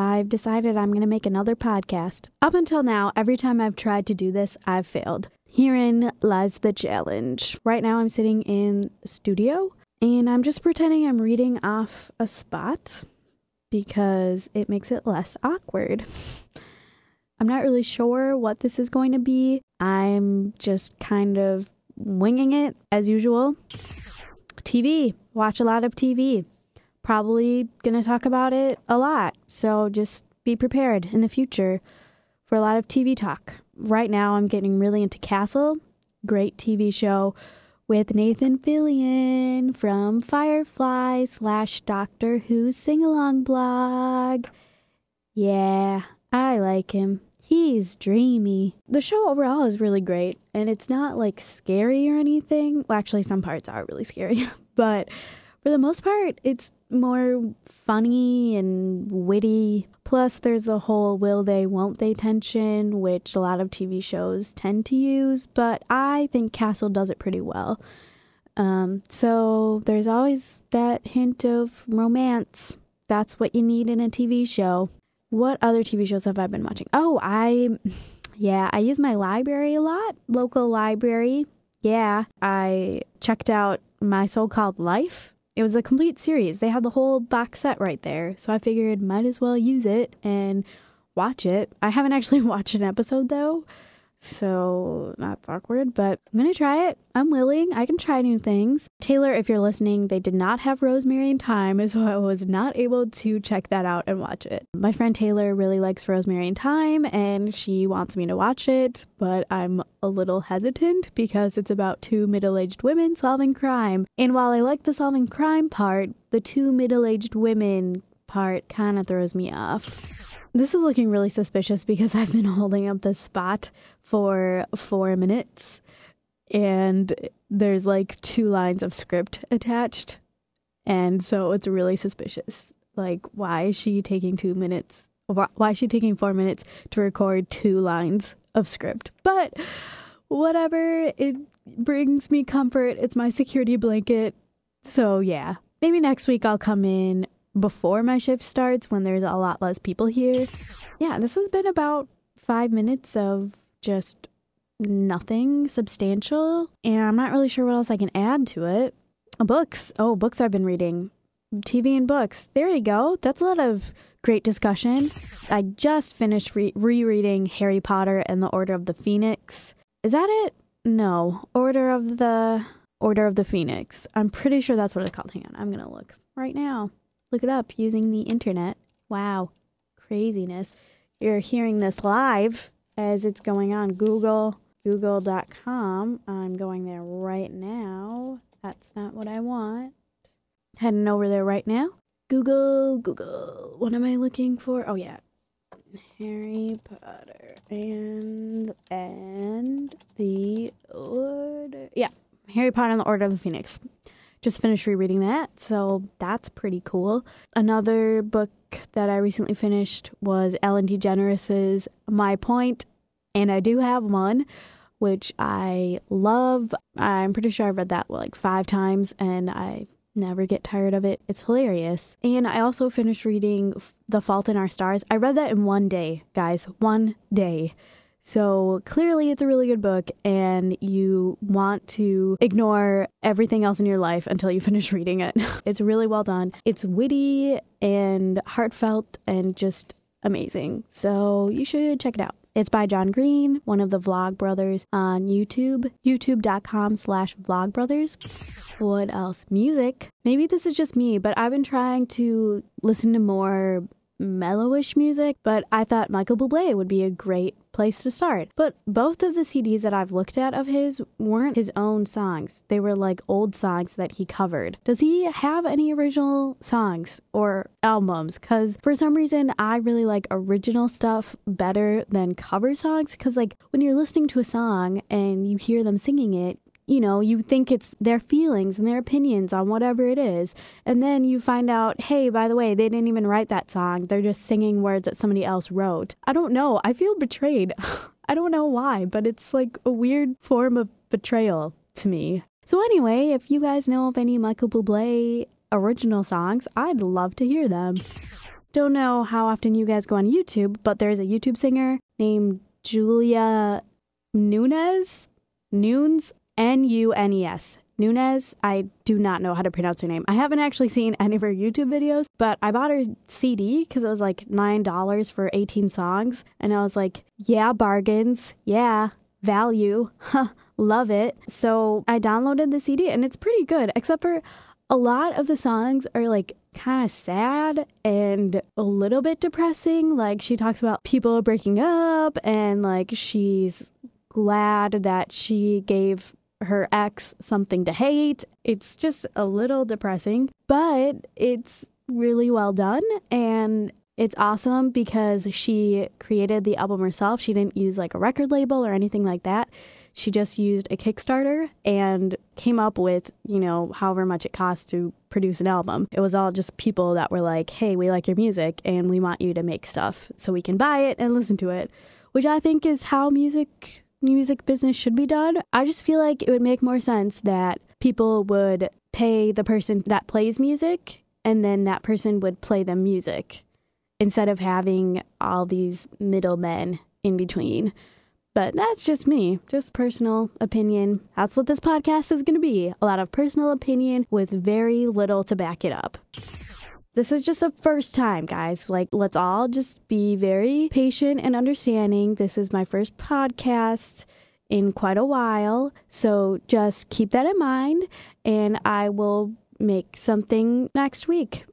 I've decided I'm going to make another podcast. Up until now, every time I've tried to do this, I've failed. Herein lies the challenge. Right now, I'm sitting in studio and I'm just pretending I'm reading off a spot because it makes it less awkward. I'm not really sure what this is going to be. I'm just kind of winging it as usual. TV, watch a lot of TV. Probably going to talk about it a lot. So just be prepared in the future for a lot of TV talk. Right now, I'm getting really into Castle, great TV show with Nathan Fillion from Firefly slash Doctor Horrible's sing along blog. Yeah, I like him. He's dreamy. The show overall is really great, and it's not like scary or anything. Well, actually, some parts are really scary, but for the most part, it's more funny and witty. Plus, there's a whole will they, won't they tension, which a lot of TV shows tend to use, but I think Castle does it pretty well. Um, so there's always that hint of romance. That's what you need in a TV show. What other TV shows have I been watching? Oh, I, yeah, I use my library a lot, local library. Yeah, I checked out My So Called Life. It was a complete series. They had the whole box set right there. So I figured might as well use it and watch it. I haven't actually watched an episode though. So that's awkward, but I'm gonna try it. I'm willing. I can try new things. Taylor, if you're listening, they did not have Rosemary and Thyme, so I was not able to check that out and watch it. My friend Taylor really likes Rosemary and Thyme and she wants me to watch it, but I'm a little hesitant because it's about two middle aged women solving crime. And while I like the solving crime part, the two middle aged women part kind of throws me off. This is looking really suspicious because I've been holding up this spot for four minutes and there's like two lines of script attached. And so it's really suspicious. Like, why is she taking two minutes? Why is she taking four minutes to record two lines of script? But whatever, it brings me comfort. It's my security blanket. So, yeah, maybe next week I'll come in before my shift starts when there's a lot less people here. Yeah, this has been about five minutes of just nothing substantial, and I'm not really sure what else I can add to it. Books. Oh, books I've been reading. TV and books. There you go. That's a lot of great discussion. I just finished re- rereading Harry Potter and the Order of the Phoenix. Is that it? No. Order of the Order of the Phoenix. I'm pretty sure that's what it's called. Hang on. I'm going to look right now look it up using the internet. Wow, craziness. You're hearing this live as it's going on Google, google.com. I'm going there right now. That's not what I want. Heading over there right now. Google, Google. What am I looking for? Oh yeah. Harry Potter and and the order. Yeah, Harry Potter and the Order of the Phoenix just finished rereading that, so that's pretty cool. Another book that I recently finished was Ellen DeGeneres's My Point, and I do have one which I love. I'm pretty sure I've read that like 5 times and I never get tired of it. It's hilarious. And I also finished reading The Fault in Our Stars. I read that in one day, guys, one day. So clearly, it's a really good book, and you want to ignore everything else in your life until you finish reading it. it's really well done. It's witty and heartfelt and just amazing. So you should check it out. It's by John Green, one of the Vlogbrothers on YouTube, youtube.com slash vlogbrothers. What else? Music. Maybe this is just me, but I've been trying to listen to more mellowish music, but I thought Michael Bublé would be a great place to start. But both of the CDs that I've looked at of his weren't his own songs. They were like old songs that he covered. Does he have any original songs or albums? Because for some reason, I really like original stuff better than cover songs. Because, like, when you're listening to a song and you hear them singing it, you know, you think it's their feelings and their opinions on whatever it is. And then you find out, hey, by the way, they didn't even write that song. They're just singing words that somebody else wrote. I don't know. I feel betrayed. I don't know why, but it's like a weird form of betrayal to me. So, anyway, if you guys know of any Michael Bublé original songs, I'd love to hear them. don't know how often you guys go on YouTube, but there's a YouTube singer named Julia Nunez. Nunes, N U N E S. Nunes, I do not know how to pronounce her name. I haven't actually seen any of her YouTube videos, but I bought her CD because it was like $9 for 18 songs. And I was like, yeah, bargains. Yeah, value. Love it. So I downloaded the CD and it's pretty good, except for a lot of the songs are like kind of sad and a little bit depressing. Like she talks about people breaking up and like she's glad that she gave her ex something to hate. It's just a little depressing, but it's really well done and it's awesome because she created the album herself. She didn't use like a record label or anything like that. She just used a Kickstarter and came up with, you know, however much it costs to produce an album. It was all just people that were like, hey, we like your music and we want you to make stuff so we can buy it and listen to it, which I think is how music music business should be done. I just feel like it would make more sense that people would pay the person that plays music and then that person would play them music instead of having all these middlemen in between. But that's just me, just personal opinion. That's what this podcast is going to be a lot of personal opinion with very little to back it up. This is just a first time, guys. Like, let's all just be very patient and understanding. This is my first podcast in quite a while. So just keep that in mind, and I will make something next week.